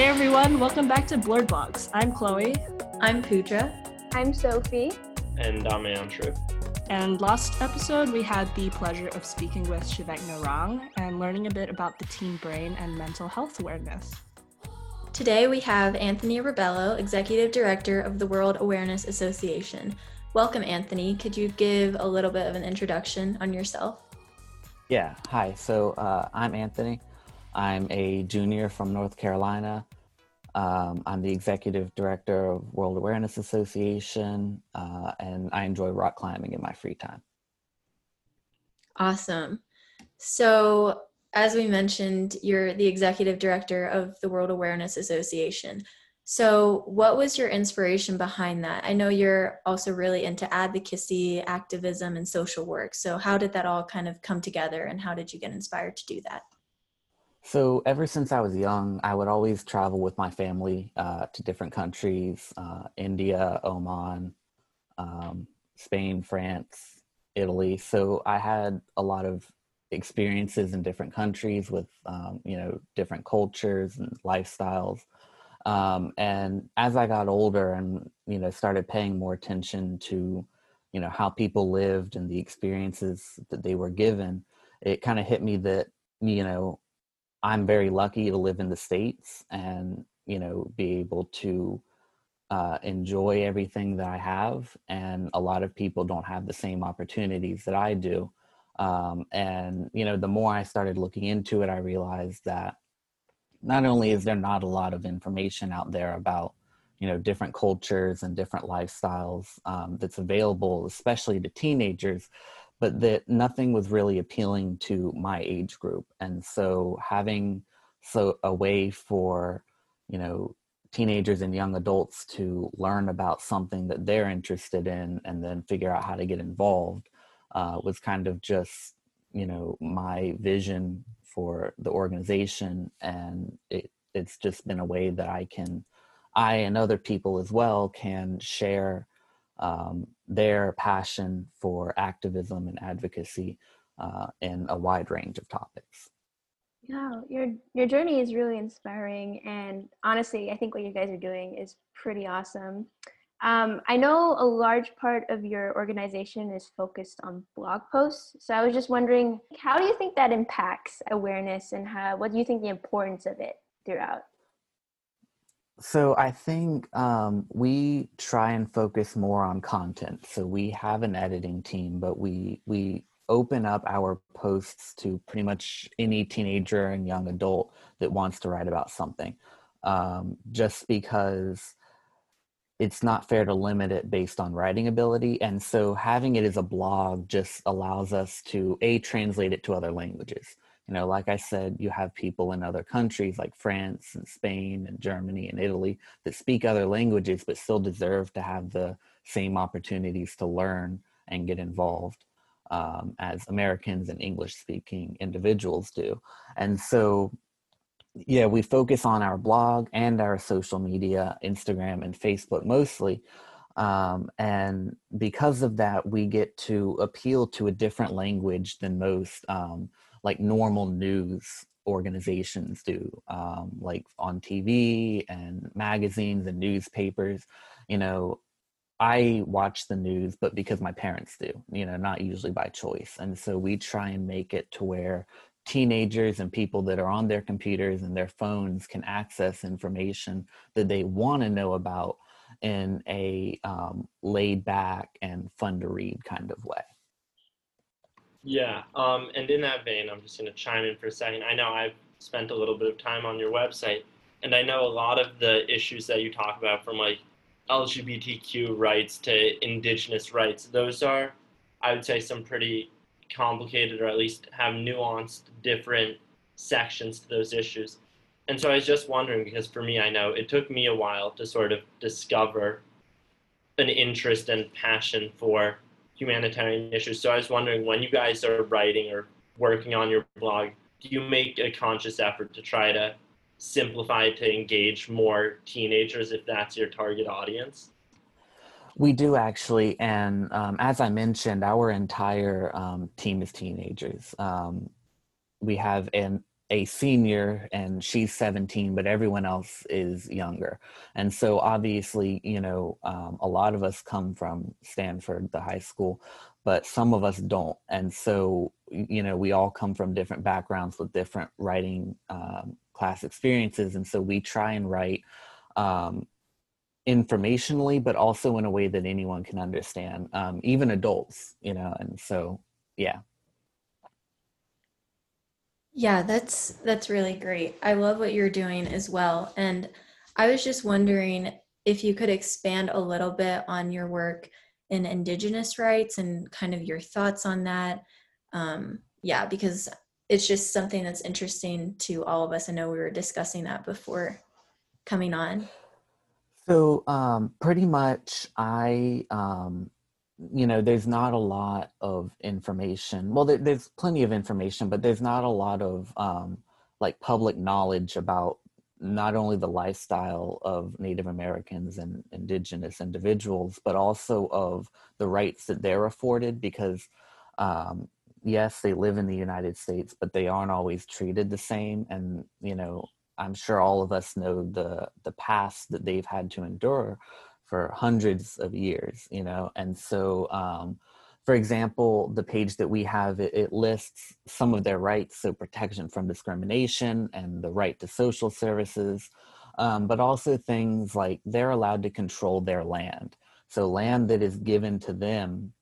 Hey everyone, welcome back to Blurred Blogs. I'm Chloe. I'm Pooja. I'm Sophie. And I'm Andrew. And last episode, we had the pleasure of speaking with Shivek Narang and learning a bit about the teen brain and mental health awareness. Today, we have Anthony Ribello, Executive Director of the World Awareness Association. Welcome, Anthony. Could you give a little bit of an introduction on yourself? Yeah, hi. So uh, I'm Anthony. I'm a junior from North Carolina. Um, I'm the executive director of World Awareness Association, uh, and I enjoy rock climbing in my free time. Awesome. So, as we mentioned, you're the executive director of the World Awareness Association. So, what was your inspiration behind that? I know you're also really into advocacy, activism, and social work. So, how did that all kind of come together, and how did you get inspired to do that? So ever since I was young, I would always travel with my family uh, to different countries: uh, India, Oman, um, Spain, France, Italy. So I had a lot of experiences in different countries with um, you know different cultures and lifestyles. Um, and as I got older and you know started paying more attention to you know how people lived and the experiences that they were given, it kind of hit me that you know I'm very lucky to live in the States and, you know, be able to uh, enjoy everything that I have. And a lot of people don't have the same opportunities that I do. Um, and, you know, the more I started looking into it, I realized that not only is there not a lot of information out there about, you know, different cultures and different lifestyles um, that's available, especially to teenagers, but that nothing was really appealing to my age group. And so having so a way for you know teenagers and young adults to learn about something that they're interested in and then figure out how to get involved uh, was kind of just you know my vision for the organization. And it, it's just been a way that i can i and other people as well can share um, their passion for activism and advocacy uh, in a wide range of topics. Yeah, your your journey is really inspiring, and honestly, I think what you guys are doing is pretty awesome. Um, I know a large part of your organization is focused on blog posts, so I was just wondering, how do you think that impacts awareness, and how what do you think the importance of it throughout? So I think um, we try and focus more on content. So we have an editing team, but we we open up our posts to pretty much any teenager and young adult that wants to write about something. Um, just because it's not fair to limit it based on writing ability, and so having it as a blog just allows us to a translate it to other languages you know like i said you have people in other countries like france and spain and germany and italy that speak other languages but still deserve to have the same opportunities to learn and get involved um, as americans and english speaking individuals do. And so yeah we focus on our blog and our social media instagram and facebook mostly um, and because of that we get to appeal to a different language than most um, like normal news organizations do, um, like on TV and magazines and newspapers. You know, I watch the news, but because my parents do, you know, not usually by choice. And so we try and make it to where teenagers and people that are on their computers and their phones can access information that they want to know about in a um, laid back and fun to read kind of way. Yeah, um, and in that vein, I'm just going to chime in for a second. I know I've spent a little bit of time on your website, and I know a lot of the issues that you talk about, from like LGBTQ rights to indigenous rights, those are, I would say, some pretty complicated or at least have nuanced different sections to those issues. And so I was just wondering because for me, I know it took me a while to sort of discover an interest and passion for humanitarian issues. So I was wondering when you guys are writing or working on your blog, do you make a conscious effort to try to simplify to engage more teenagers if that's your target audience? We do actually, and um, as I mentioned, our entire um, team is teenagers. Um, we have an a senior and she's 17 but everyone else is younger. And so obviously you know um, a lot of us come from stanford the high school but some of us don't. And so you know we all come from different backgrounds with different writing um, class experiences. And so we try and write um, informationally but also in a way that anyone can understand um, even adults you know and so yeah yeah that's that's really great. I love what you're doing as well and i was just wondering if you could expand a little bit on your work in indigenous rights and kind of your thoughts on that. Um, yeah because it's just something that's interesting to all of us. I know we were discussing that before coming on. So um, pretty much i um, you know there's not a lot of information well there, there's plenty of information but there's not a lot of um, like public knowledge about not only the lifestyle of native americans and indigenous individuals but also of the rights that they're afforded because um, yes they live in the united states but they aren't always treated the same and you know i'm sure all of us know the the past that they've had to endure for hundreds of years, you know. And so, um, for example, the page that we have, it, it, lists some of their rights, so protection from discrimination and the right to social services, um, but also things like they're allowed to control their land. So, land that is given to them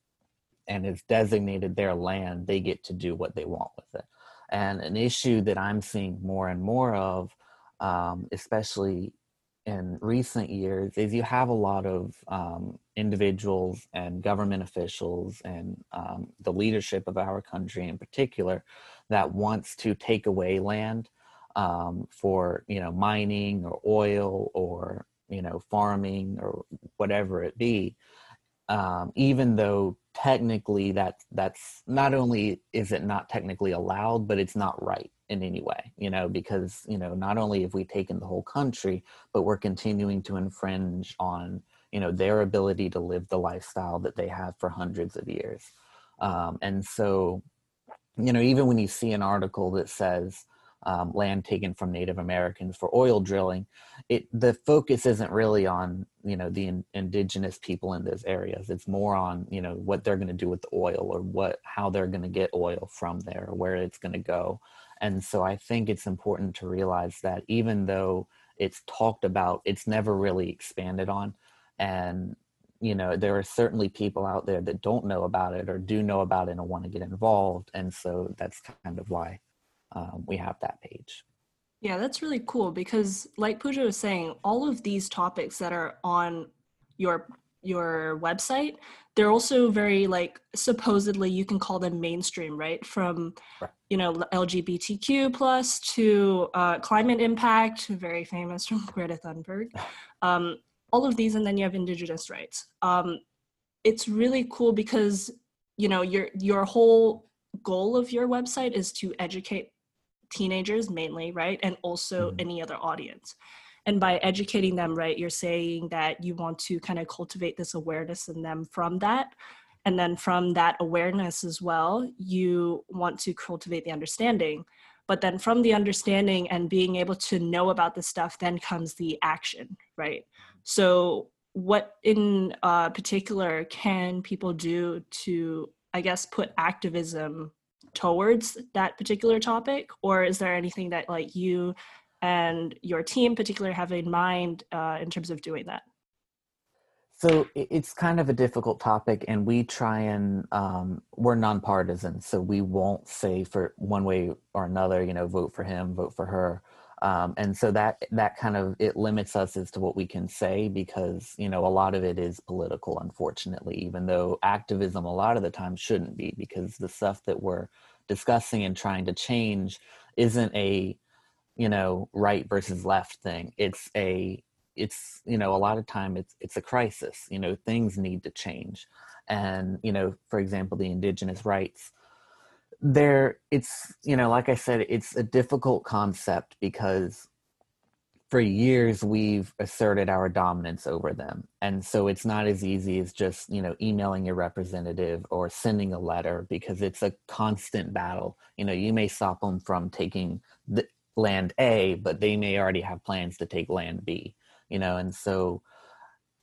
and is designated their land, they get to do what they want with it. And an issue that I'm seeing more and more of, um, especially in recent years is you have a lot of um, individuals and government officials and um, the leadership of our country in particular that wants to take away land um, for you know mining or oil or you know farming or whatever it be. Um, even though technically that that's not only is it not technically allowed but it's not right in any way you know because you know not only have we taken the whole country but we're continuing to infringe on you know their ability to live the lifestyle that they have for hundreds of years um, and so you know even when you see an article that says um, land taken from Native Americans for oil drilling, it the focus isn't really on you know the in, indigenous people in those areas. It's more on you know what they're going to do with the oil or what how they're going to get oil from there, where it's going to go. And so I think it's important to realize that even though it's talked about, it's never really expanded on, and you know there are certainly people out there that don't know about it or do know about it and want to get involved and so that's kind of why um, we have that page. Yeah, that's really cool because, like Pooja was saying, all of these topics that are on your your website, they're also very like supposedly you can call them mainstream, right? From right. you know LGBTQ plus to uh, climate impact, very famous from Greta Thunberg. Um, all of these, and then you have indigenous rights. Um, it's really cool because you know your your whole goal of your website is to educate teenagers mainly, right? And also mm-hmm. any other audience. And by educating them, right, you're saying that you want to kind of cultivate this awareness in them from that. And then from that awareness as well, you want to cultivate the understanding. But then from the understanding and being able to know about this stuff, then comes the action, right? So, what in uh, particular can people do to, I guess, put activism towards that particular topic or is there anything that like you and your team particular have in mind uh, in terms of doing that? So it's kind of a difficult topic and we try and um, we're nonpartisan so we won't say for one way or another you know vote for him vote for her. Um, and so that that kind of it limits us as to what we can say because you know a lot of it is political unfortunately even though activism a lot of the time shouldn't be because the stuff that we're discussing and trying to change isn't a you know right versus left thing. It's a it's you know a lot of time it's it's a crisis you know things need to change. And you know for example the indigenous rights there it's you know like i said it's a difficult concept because for years we've asserted our dominance over them. And so it's not as easy as just you know emailing your representative or sending a letter because it's a constant battle. You know you may stop them from taking the land a but they may already have plans to take land b you know and so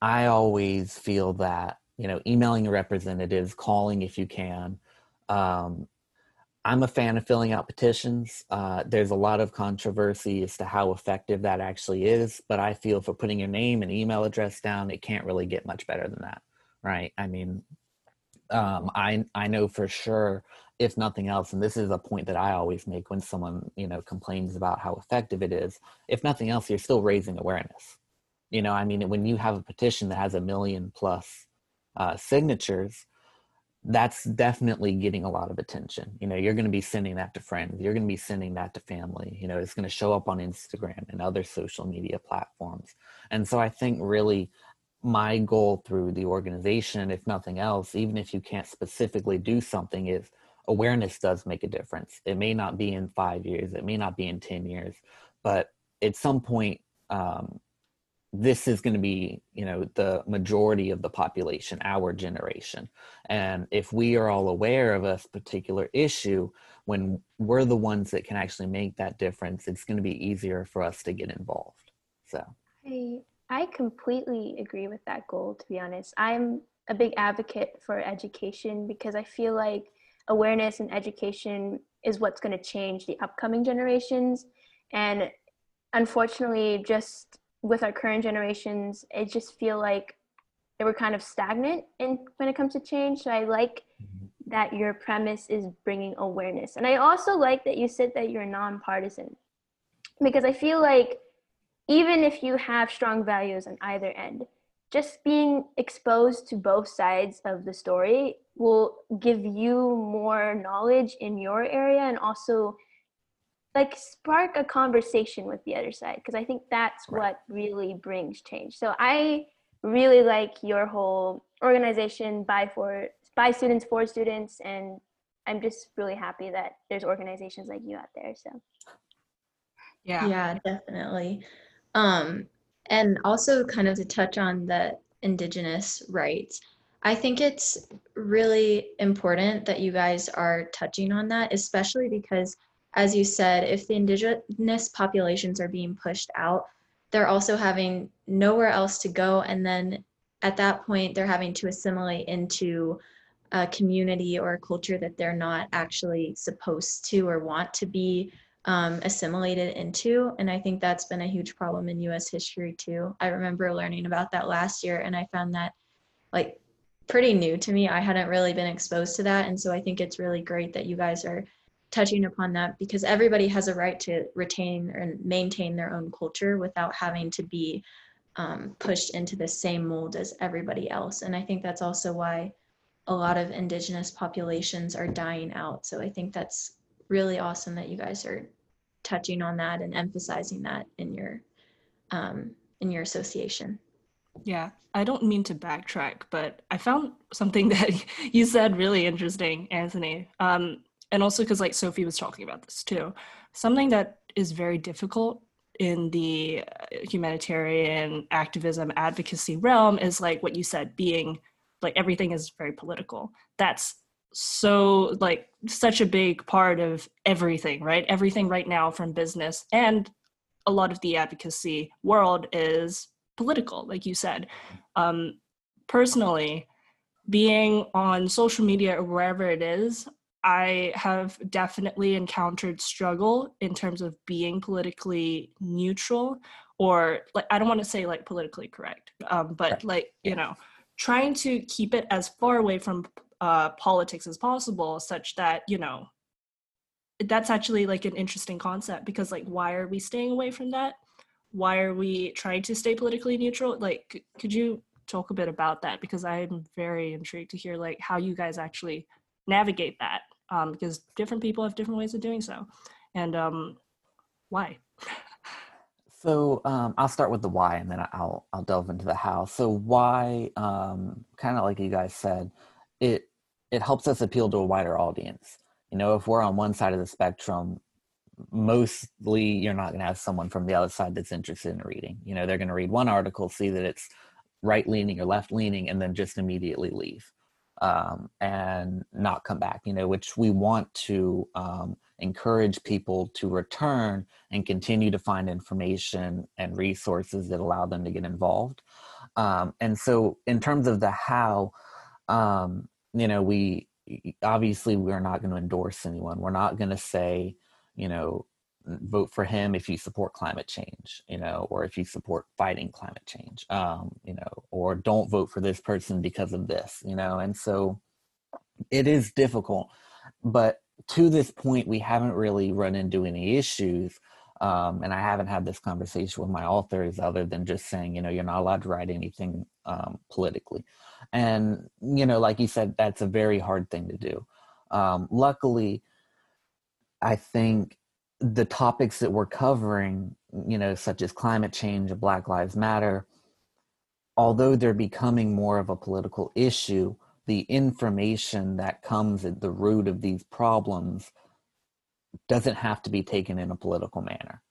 i always feel that you know emailing representatives calling if you can um, I'm a fan of filling out petitions. Uh, there's a lot of controversy as to how effective that actually is, but I feel for putting your name and email address down, it can't really get much better than that, right? I mean, um, I I know for sure, if nothing else, and this is a point that I always make when someone you know complains about how effective it is. If nothing else, you're still raising awareness. You know, I mean, when you have a petition that has a million plus uh, signatures that's definitely getting a lot of attention. You know, you're going to be sending that to friends, you're going to be sending that to family. You know, it's going to show up on Instagram and other social media platforms. And so I think really my goal through the organization, if nothing else, even if you can't specifically do something, is awareness does make a difference. It may not be in five years, it may not be in 10 years, but at some point, um, this is going to be you know the majority of the population our generation. And if we are all aware of a particular issue when we're the ones that can actually make that difference it's going to be easier for us to get involved. So. I i completely agree with that goal to be honest i'm a big advocate for education because i feel like awareness and education is what's going to change the upcoming generations and unfortunately just with our current generations, I just feel like they were kind of stagnant in when it comes to change. So I like mm-hmm. that your premise is bringing awareness, and I also like that you said that you're nonpartisan, because I feel like even if you have strong values on either end, just being exposed to both sides of the story will give you more knowledge in your area and also like spark a conversation with the other side because i think that's right. what really brings change. So i really like your whole organization by for by students for students and i'm just really happy that there's organizations like you out there so. Yeah. Yeah definitely um and also kind of to touch on the indigenous rights i think it's really important that you guys are touching on that especially because as you said, if the indigenous populations are being pushed out, they're also having nowhere else to go. And then at that point, they're having to assimilate into a community or a culture that they're not actually supposed to or want to be um, assimilated into. And I think that's been a huge problem in US history too. I remember learning about that last year and I found that like pretty new to me. I hadn't really been exposed to that. And so I think it's really great that you guys are touching upon that because everybody has a right to retain and maintain their own culture without having to be um, pushed into the same mold as everybody else. And I think that's also why a lot of indigenous populations are dying out. So I think that's really awesome that you guys are touching on that and emphasizing that in your um, in your association. Yeah, I don't mean to backtrack, but I found something that you said really interesting, Anthony. Um, and also because like sophie was talking about this too something that is very difficult in the uh, humanitarian activism advocacy realm is like what you said being like everything is very political that's so like such a big part of everything right? Everything right now from business and a lot of the advocacy world is political like you said. Um personally being on social media or wherever it is I have definitely encountered struggle in terms of being politically neutral or like I don't want to say like politically correct, um, but like you know, trying to keep it as far away from uh, politics as possible, such that you know, that's actually like an interesting concept because like why are we staying away from that? Why are we trying to stay politically neutral? Like, could you talk a bit about that because I'm very intrigued to hear like how you guys actually navigate that um, because different people have different ways of doing so. And um, why? So um, I'll start with the why, and then I'll I'll delve into the how. So why, um, kind of like you guys said, it it helps us appeal to a wider audience. You know, if we're on one side of the spectrum, mostly you're not going to have someone from the other side that's interested in reading. You know, they're going to read one article, see that it's right leaning or left leaning, and then just immediately leave um, and not come back. You know, which we want to um, encourage people to return and continue to find information and resources that allow them to get involved. Um, and so, in terms of the how, um, you know, we obviously we're not going to endorse anyone. We're not going to say, you know, vote for him if you support climate change, you know, or if you support fighting climate change, um, you know, or don't vote for this person because of this, you know. And so, it is difficult, but to this point, we haven't really run into any issues. Um, and I haven't had this conversation with my authors other than just saying, you know, you're not allowed to write anything um, politically. And, you know, like you said, that's a very hard thing to do. Um, luckily, I think the topics that we're covering, you know, such as climate change and Black Lives Matter, although they're becoming more of a political issue, the information that comes at the root of these problems doesn't have to be taken in a political manner.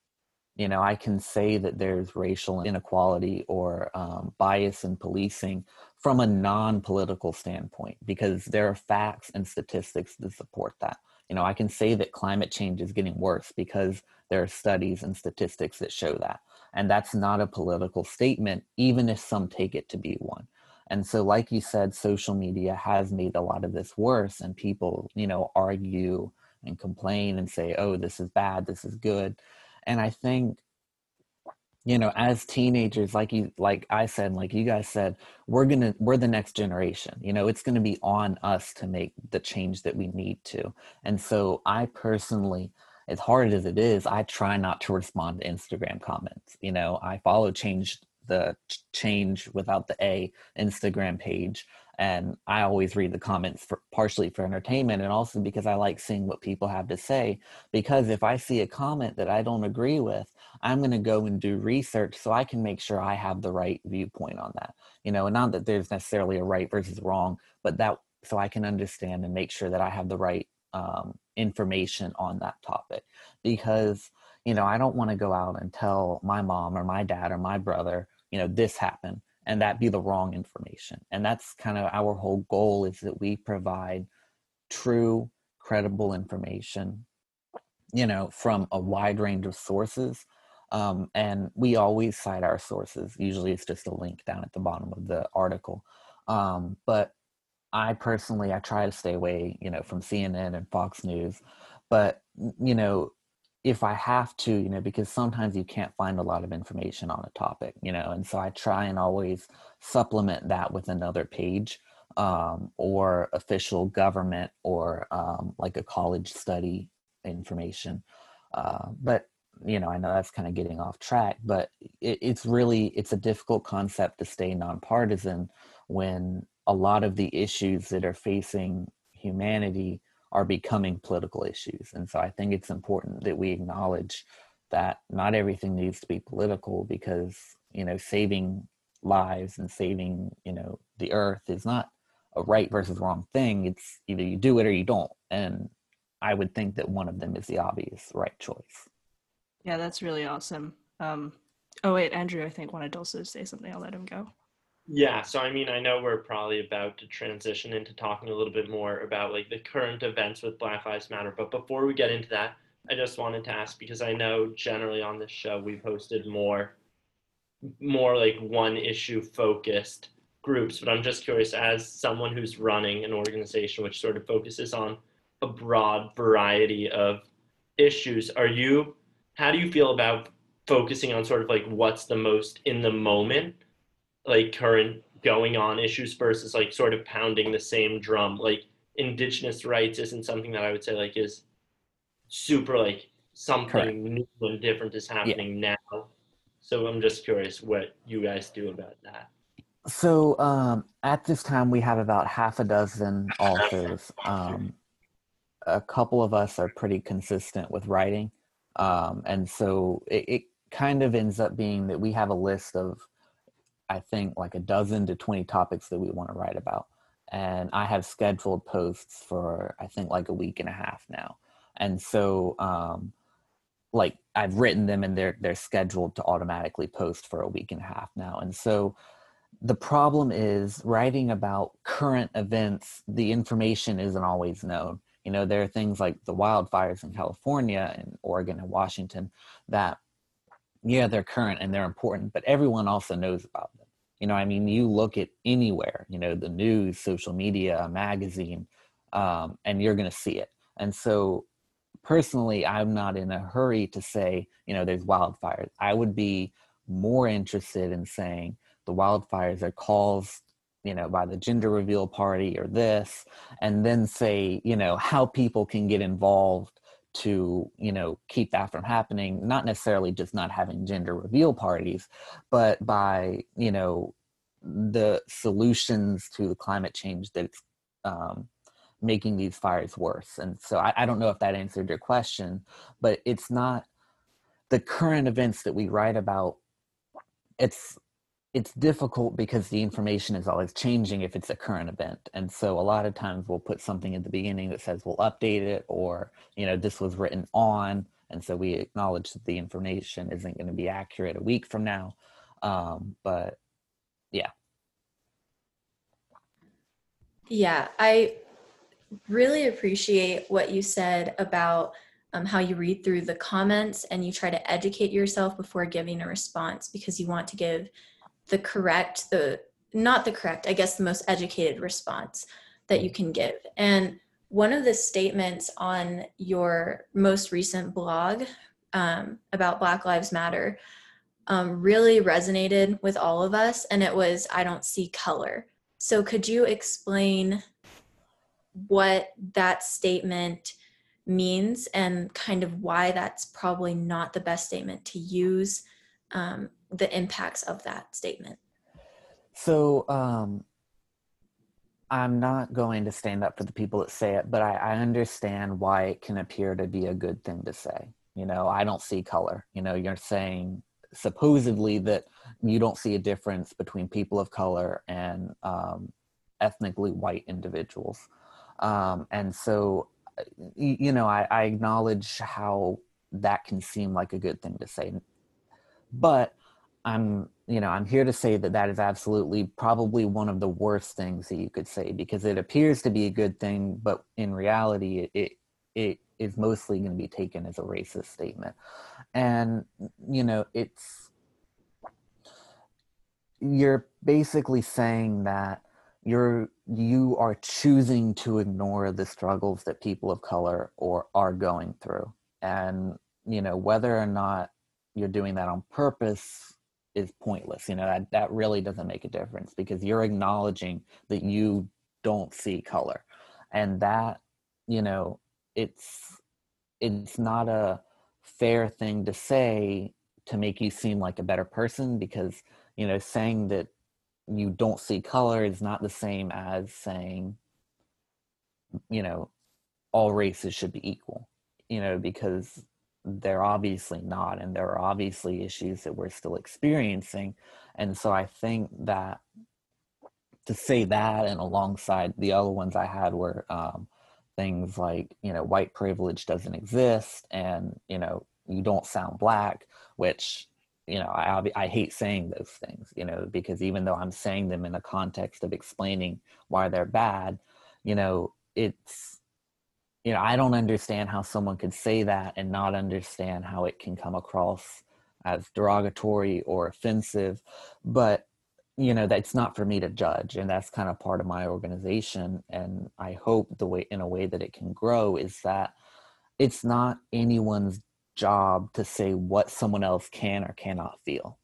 You know, I can say that there's racial inequality or um, bias in policing from a non political standpoint because there are facts and statistics that support that. You know, I can say that climate change is getting worse because there are studies and statistics that show that. And that's not a political statement, even if some take it to be one. And so, like you said, social media has made a lot of this worse, and people, you know, argue and complain and say, oh, this is bad, this is good. And I think, you know, as teenagers, like you, like I said, like you guys said, we're gonna, we're the next generation. You know, it's gonna be on us to make the change that we need to. And so, I personally, as hard as it is, I try not to respond to Instagram comments. You know, I follow change the change without the a instagram page and i always read the comments for partially for entertainment and also because i like seeing what people have to say. Because if i see a comment that i don't agree with i'm going to go and do research so i can make sure i have the right viewpoint on that you know and not that there's necessarily a right versus wrong but that so i can understand and make sure that i have the right um, information on that topic. Because you know i don't want to go out and tell my mom or my dad or my brother you know this happened and that be the wrong information. And that's kind of our whole goal is that we provide true credible information you know from a wide range of sources um, and we always cite our sources. Usually it's just a link down at the bottom of the article. Um, but i personally i try to stay away you know from cnn and fox news but you know if I have to, you know, because sometimes you can't find a lot of information on a topic, you know, and so I try and always supplement that with another page um, or official government or um, like a college study information. Uh, but you know, I know that's kind of getting off track, but it, it's really it's a difficult concept to stay nonpartisan when a lot of the issues that are facing humanity are becoming political issues. And so I think it's important that we acknowledge that not everything needs to be political because, you know, saving lives and saving, you know, the earth is not a right versus wrong thing. It's either you do it or you don't. And I would think that one of them is the obvious right choice. Yeah, that's really awesome. Um, oh wait, Andrew, I think wanted to also say something. I'll let him go. Yeah, so I mean, I know we're probably about to transition into talking a little bit more about like the current events with Black Lives Matter, but before we get into that, I just wanted to ask because I know generally on this show we've hosted more more like one issue focused groups, but I'm just curious as someone who's running an organization which sort of focuses on a broad variety of issues, are you how do you feel about focusing on sort of like what's the most in the moment like current going on issues versus like sort of pounding the same drum. Like indigenous rights isn't something that i would say like is super like something Correct. new and different is happening yeah. now. So i'm just curious what you guys do about that. So um, at this time we have about half a dozen authors. Um, a couple of us are pretty consistent with writing. Um, and so it, it kind of ends up being that we have a list of I think like a dozen to 20 topics that we want to write about. And I have scheduled posts for I think like a week and a half now. And so um, like I've written them and they're they're scheduled to automatically post for a week and a half now. And so the problem is writing about current events, the information isn't always known. You know, there are things like the wildfires in California and Oregon and Washington that yeah, they're current and they're important, but everyone also knows about them. You know, I mean, you look at anywhere, you know, the news, social media, a magazine, um, and you're going to see it. And so personally, I'm not in a hurry to say, you know, there's wildfires. I would be more interested in saying the wildfires are caused, you know, by the gender reveal party or this, and then say, you know, how people can get involved to, you know, keep that from happening, not necessarily just not having gender reveal parties, but by, you know, the solutions to the climate change that's um, making these fires worse. And so I, I don't know if that answered your question, but it's not the current events that we write about. It's it's difficult because the information is always changing if it's a current event. And so a lot of times we'll put something at the beginning that says we'll update it or you know this was written on and so we acknowledge that the information isn't going to be accurate a week from now. Um, but yeah. Yeah i really appreciate what you said about um, how you read through the comments and you try to educate yourself before giving a response because you want to give the correct, the not the correct, I guess the most educated response that you can give. And one of the statements on your most recent blog um, about Black Lives Matter um, really resonated with all of us, and it was I don't see color. So, could you explain what that statement means and kind of why that's probably not the best statement to use um, the impacts of that statement? So um, i'm not going to stand up for the people that say it but I, I understand why it can appear to be a good thing to say. You know i don't see color. You know you're saying supposedly that you don't see a difference between people of color and um, ethnically white individuals. Um, and so you know I, I acknowledge how that can seem like a good thing to say. But i'm you know i'm here to say that that is absolutely probably one of the worst things that you could say because it appears to be a good thing but in reality it it, is mostly going to be taken as a racist statement. And you know it's you're basically saying that you're you are choosing to ignore the struggles that people of color or are going through. And you know whether or not you're doing that on purpose is pointless you know that that really doesn't make a difference because you're acknowledging that you don't see color. And that you know it's it's not a fair thing to say to make you seem like a better person because you know saying that you don't see color is not the same as saying you know all races should be equal you know because they're obviously not and there are obviously issues that we're still experiencing. And so i think that to say that and alongside the other ones i had were um, things like you know white privilege doesn't exist and you know you don't sound black which you know I, I hate saying those things you know because even though i'm saying them in the context of explaining why they're bad you know it's you know i don't understand how someone could say that and not understand how it can come across as derogatory or offensive but you know that's not for me to judge and that's kind of part of my organization and i hope the way in a way that it can grow is that it's not anyone's job to say what someone else can or cannot feel.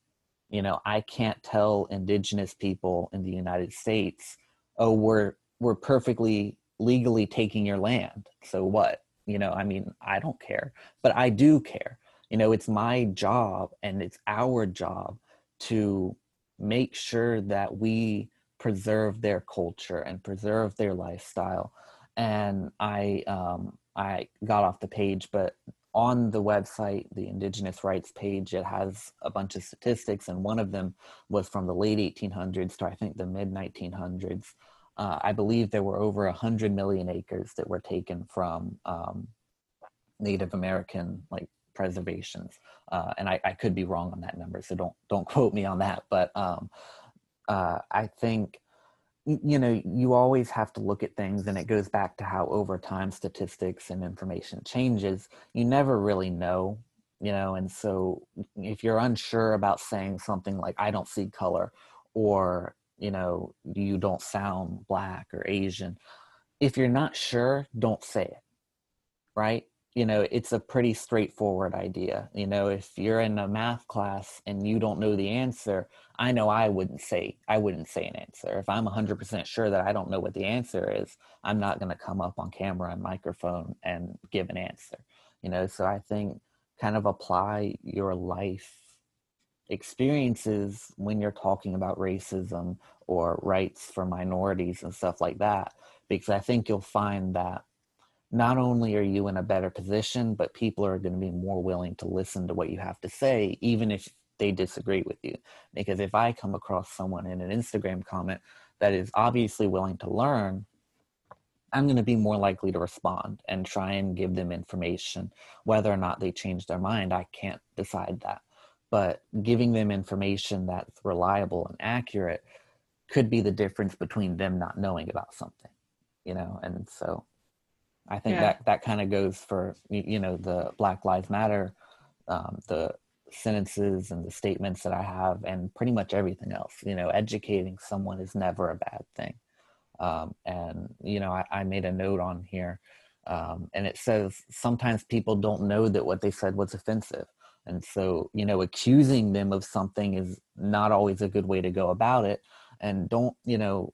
You know, I can't tell indigenous people in the United States, "Oh, we're we're perfectly legally taking your land." So what? You know, I mean, I don't care, but I do care. You know, it's my job and it's our job to make sure that we preserve their culture and preserve their lifestyle. And I um I got off the page, but on the website, the Indigenous Rights page, it has a bunch of statistics, and one of them was from the late 1800s to I think the mid 1900s. Uh, I believe there were over 100 million acres that were taken from um, Native American like preservations. Uh, and I, I, could be wrong on that number, so don't don't quote me on that. But um, uh, I think you know you always have to look at things, and it goes back to how over time statistics and information changes. You never really know, you know, and so if you're unsure about saying something like "I don't see color," or you know you don't sound black or Asian, if you're not sure, don't say it, right? you know it's a pretty straightforward idea you know if you're in a math class and you don't know the answer i know i wouldn't say i wouldn't say an answer if i'm 100% sure that i don't know what the answer is i'm not going to come up on camera and microphone and give an answer you know so i think kind of apply your life experiences when you're talking about racism or rights for minorities and stuff like that because i think you'll find that not only are you in a better position, but people are going to be more willing to listen to what you have to say, even if they disagree with you. Because if I come across someone in an Instagram comment that is obviously willing to learn, I'm going to be more likely to respond and try and give them information. Whether or not they change their mind, I can't decide that. But giving them information that's reliable and accurate could be the difference between them not knowing about something, you know? And so I think yeah. that that kind of goes for you know the Black Lives Matter, um, the sentences and the statements that I have, and pretty much everything else. You know, educating someone is never a bad thing. Um, and you know, I, I, made a note on here, um, and it says sometimes people don't know that what they said was offensive, and so you know, accusing them of something is not always a good way to go about it. And don't you know,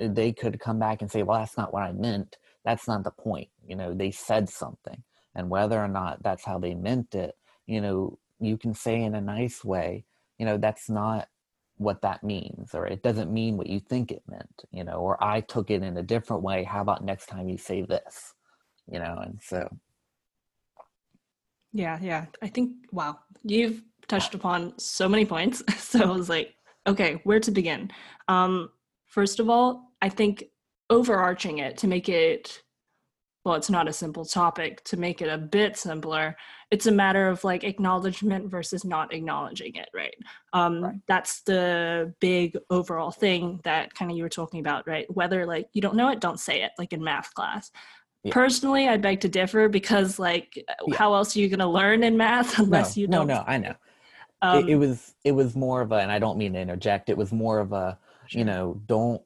eh, they could come back and say, "Well, that's not what I meant." that's not the point you know they said something and whether or not that's how they meant it you know you can say in a nice way you know that's not what that means or it doesn't mean what you think it meant you know or i took it in a different way how about next time you say this you know and so yeah yeah. I think wow you've touched upon so many points. So i was like okay where to begin? Um first of all i think overarching it to make it well it's not a simple topic to make it a bit simpler it's a matter of like acknowledgement versus not acknowledging it right? Um right. that's the big overall thing that kind of you were talking about right? Whether like you don't know it don't say it like in math class yeah. personally i beg to differ because like yeah. how else are you going to learn in math unless no, you don't no no i know um, it, it, was it was more of a and i don't mean to interject it was more of a sure. you know don't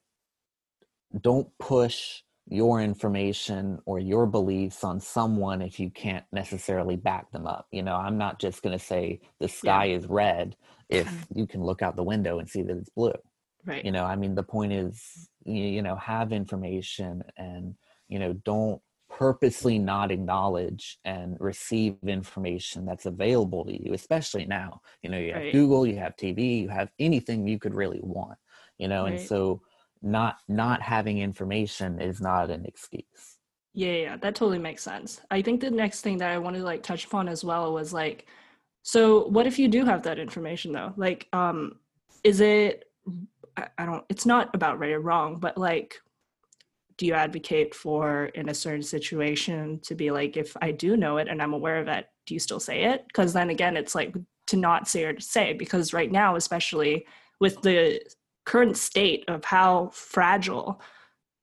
don't push your information or your beliefs on someone if you can't necessarily back them up. You know, I'm not just going to say the sky yeah. is red if you can look out the window and see that it's blue. Right. You know, I mean, the point is, you, you know, have information and, you know, don't purposely not acknowledge and receive information that's available to you, especially now. You know, you have right. Google, you have TV, you have anything you could really want, you know, right. and so not not having information is not an excuse yeah yeah that totally makes sense i think the next thing that i wanted to like touch upon as well was like so what if you do have that information though like um is it I, I don't it's not about right or wrong but like do you advocate for in a certain situation to be like if i do know it and i'm aware of it do you still say it because then again it's like to not say or to say because right now especially with the current state of how fragile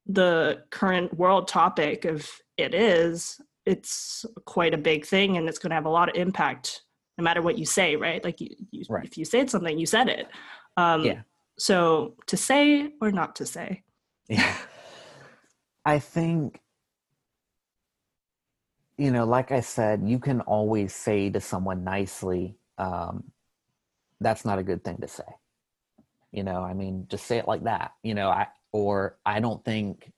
the current world topic of it is, it's quite a big thing and it's going to have a lot of impact no matter what you say, right? Like you, you right. if you said something, you said it. Um, yeah. So to say or not to say? Yeah. I think, you know, like I said, you can always say to someone nicely, um, that's not a good thing to say. You know i mean just say it like that you know i or i don't think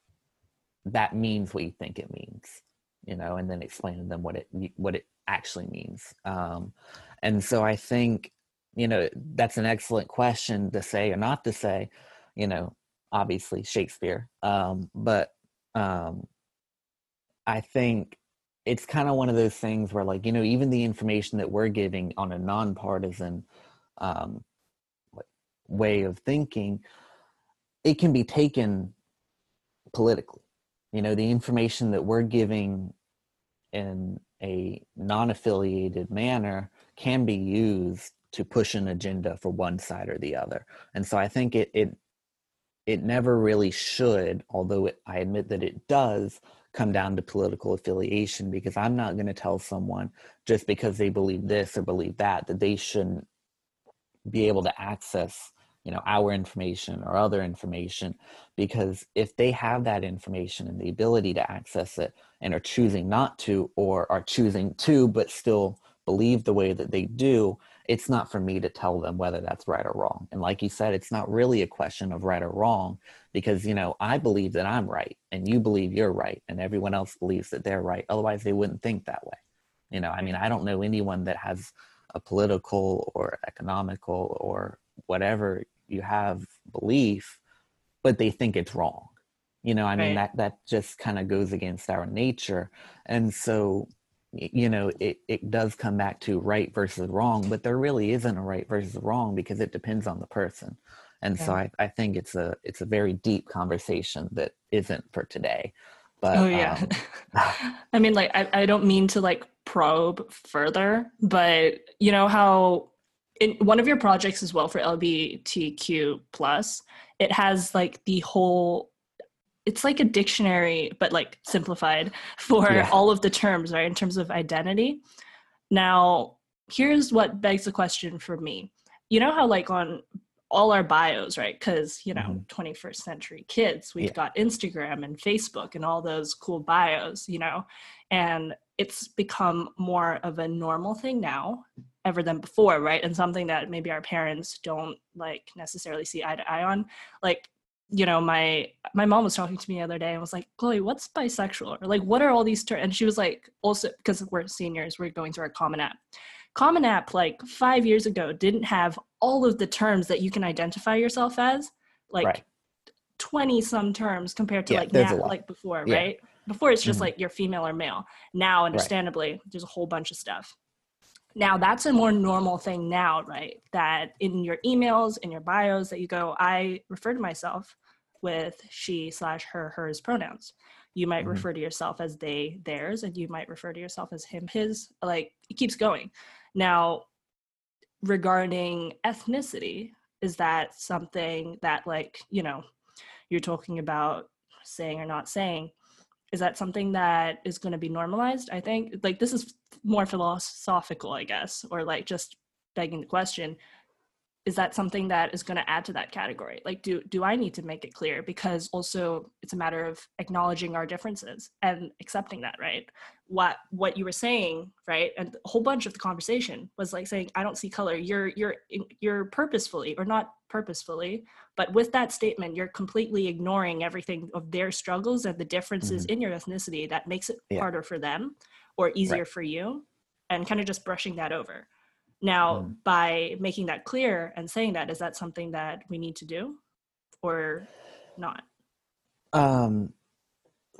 that means what you think it means you know and then explain to them what it what it actually means um and so i think you know that's an excellent question to say or not to say you know obviously shakespeare um but um i think it's kind of one of those things where like you know even the information that we're giving on a nonpartisan um way of thinking, it can be taken politically. You know, the information that we're giving in a non-affiliated manner can be used to push an agenda for one side or the other and so i think it it it never really should although it, i admit that it does come down to political affiliation because i'm not going to tell someone just because they believe this or believe that that they shouldn't be able to access you know our information or other information because if they have that information and the ability to access it and are choosing not to or are choosing to but still believe the way that they do it's not for me to tell them whether that's right or wrong. And like you said it's not really a question of right or wrong because you know i believe that i'm right and you believe you're right and everyone else believes that they're right. Otherwise they wouldn't think that way. You know i mean i don't know anyone that has a political or economical or whatever you have belief but they think it's wrong. You know i mean Right. that that just kind of goes against our nature. And so you know it, it does come back to right versus wrong but there really isn't a right versus wrong because it depends on the person. And so I, I think it's a it's a very deep conversation that isn't for today but oh yeah. um, i mean like I, I don't mean to like probe further but you know how in one of your projects as well for lgbtq plus it has like the whole it's like a dictionary but like simplified for Yeah. all of the terms right in terms of identity now here's what begs the question for me you know how like on all our bios right because you know Mhm. 21st century kids we've Yeah. got instagram and facebook and all those cool bios you know and it's become more of a normal thing now ever than before right and something that maybe our parents don't like necessarily see eye to eye on like you know my my mom was talking to me the other day and was like chloe what's bisexual? Or like what are all these terms and she was like also because we're seniors we're going through our common app. Common app like five years ago didn't have all of the terms that you can identify yourself as like Right. 20 some terms compared to Yeah, like now like before Yeah. right? Before it's just Mhm. like you're female or male. Now understandably there's a whole bunch of stuff now that's a more normal thing now right? That in your emails in your bios that you go i refer to myself with she slash her hers pronouns. You might Mhm. refer to yourself as they theirs and you might refer to yourself as him his like it keeps going. Now regarding ethnicity is that something that like you know you're talking about saying or not saying is that something that is going to be normalized i think? Like this is more philosophical i guess or like just begging the question is that something that is going to add to that category? Like do do i need to make it clear? Because also it's a matter of acknowledging our differences and accepting that right? What what you were saying right and a whole bunch of the conversation was like saying i don't see color. You're you're you're purposefully or not purposefully but with that statement you're completely ignoring everything of their struggles and the differences mm-hmm. in your ethnicity that makes it Yeah. harder for them or easier Right. for you and kind of just brushing that over now Mm. by making that clear and saying that is that something that we need to do or not Um,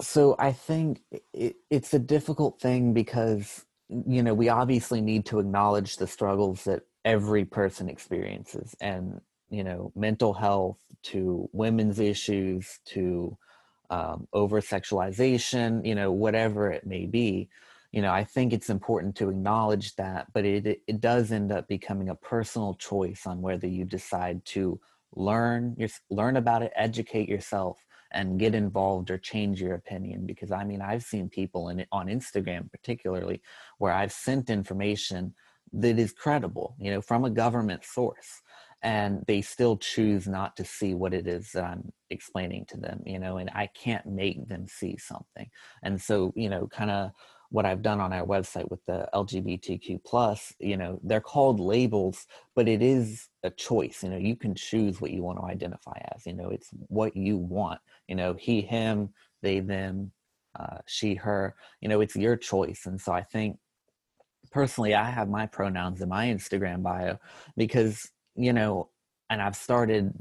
so I think it, it's a difficult thing because you know we obviously need to acknowledge the struggles that every person experiences, and you know mental health to women's issues to um, over sexualization, you know whatever it may be. You know, I think it's important to acknowledge that, but it it, does end up becoming a personal choice on whether you decide to learn your, learn about it, educate yourself, and get involved or change your opinion. Because i mean i've seen people in on instagram particularly where i've sent information that is credible you know from a government source and they still choose not to see what it is that i'm explaining to them you know and i can't make them see something. And so you know kind of what i've done on our website with the lgbtq plus you know they're called labels but it is a choice you know you can choose what you want to identify as you know it's what you want you know he him they them uh, she her you know it's your choice and so i think personally i have my pronouns in my instagram bio because you know and i've started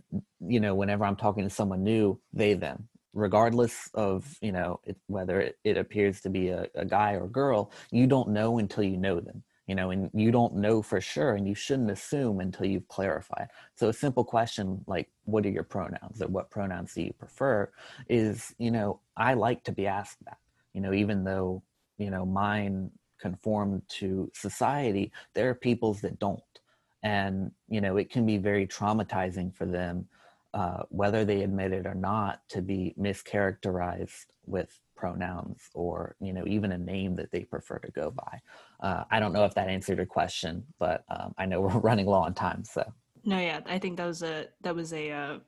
you know whenever i'm talking to someone new they them regardless of you know it, whether it, it appears to be a, a guy or girl you don't know until you know them you know and you don't know for sure and you shouldn't assume until you've clarified so a simple question like what are your pronouns or what pronouns do you prefer is you know i like to be asked that you know even though you know mine conform to society, there are peoples that don't. And, you know, it can be very traumatizing for them, uh, whether they admit it or not, to be mischaracterized with pronouns or, you know, even a name that they prefer to go by. Uh, I don't know if that answered your question, but um, I know we're running low on time. So, No, yeah, I think that was a that was a uh,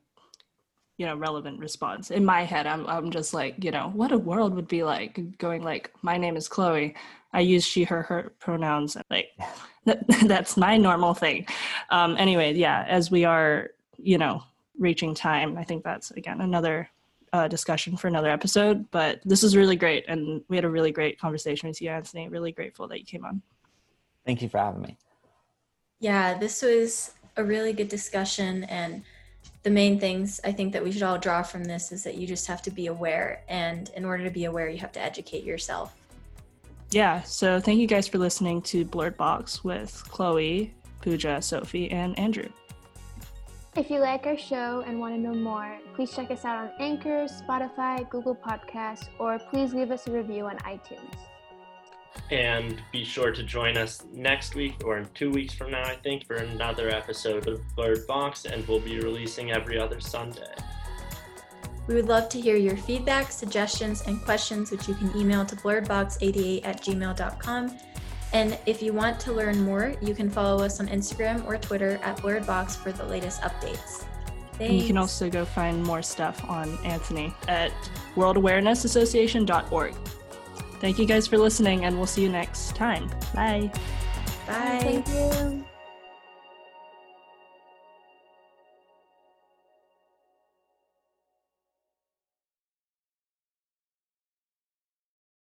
you know relevant response. In my head, I'm I'm just like you know what a world would be like going like my name is Chloe. I use she her her pronouns. Like that, that's my normal thing. Um, anyway, yeah, as we are you know reaching time, I think that's again another uh, discussion for another episode. But this is really great, and we had a really great conversation with you, Anthony. Really grateful that you came on. thank you for having me. Yeah, this was a really good discussion. And the main things I think that we should all draw from this is that you just have to be aware. And in order to be aware, you have to educate yourself. Yeah, so thank you guys for listening to Blurred Box with Chloe, Pooja, Sophie, and Andrew. If you like our show and want to know more, please check us out on Anchor, Spotify, Google Podcasts, or please leave us a review on iTunes. And be sure to join us next week or in two weeks from now, I think, for another episode of Blurred Box, and we'll be releasing every other Sunday. We would love to hear your feedback, suggestions, and questions, which you can email to blurredbox88 at gmail.com. And if you want to learn more, you can follow us on Instagram or Twitter at blurredbox for the latest updates. And you can also go find more stuff on Anthony at worldawarenessassociation.org. Thank you guys for listening, and we'll see you next time. Bye. Bye. Thank you.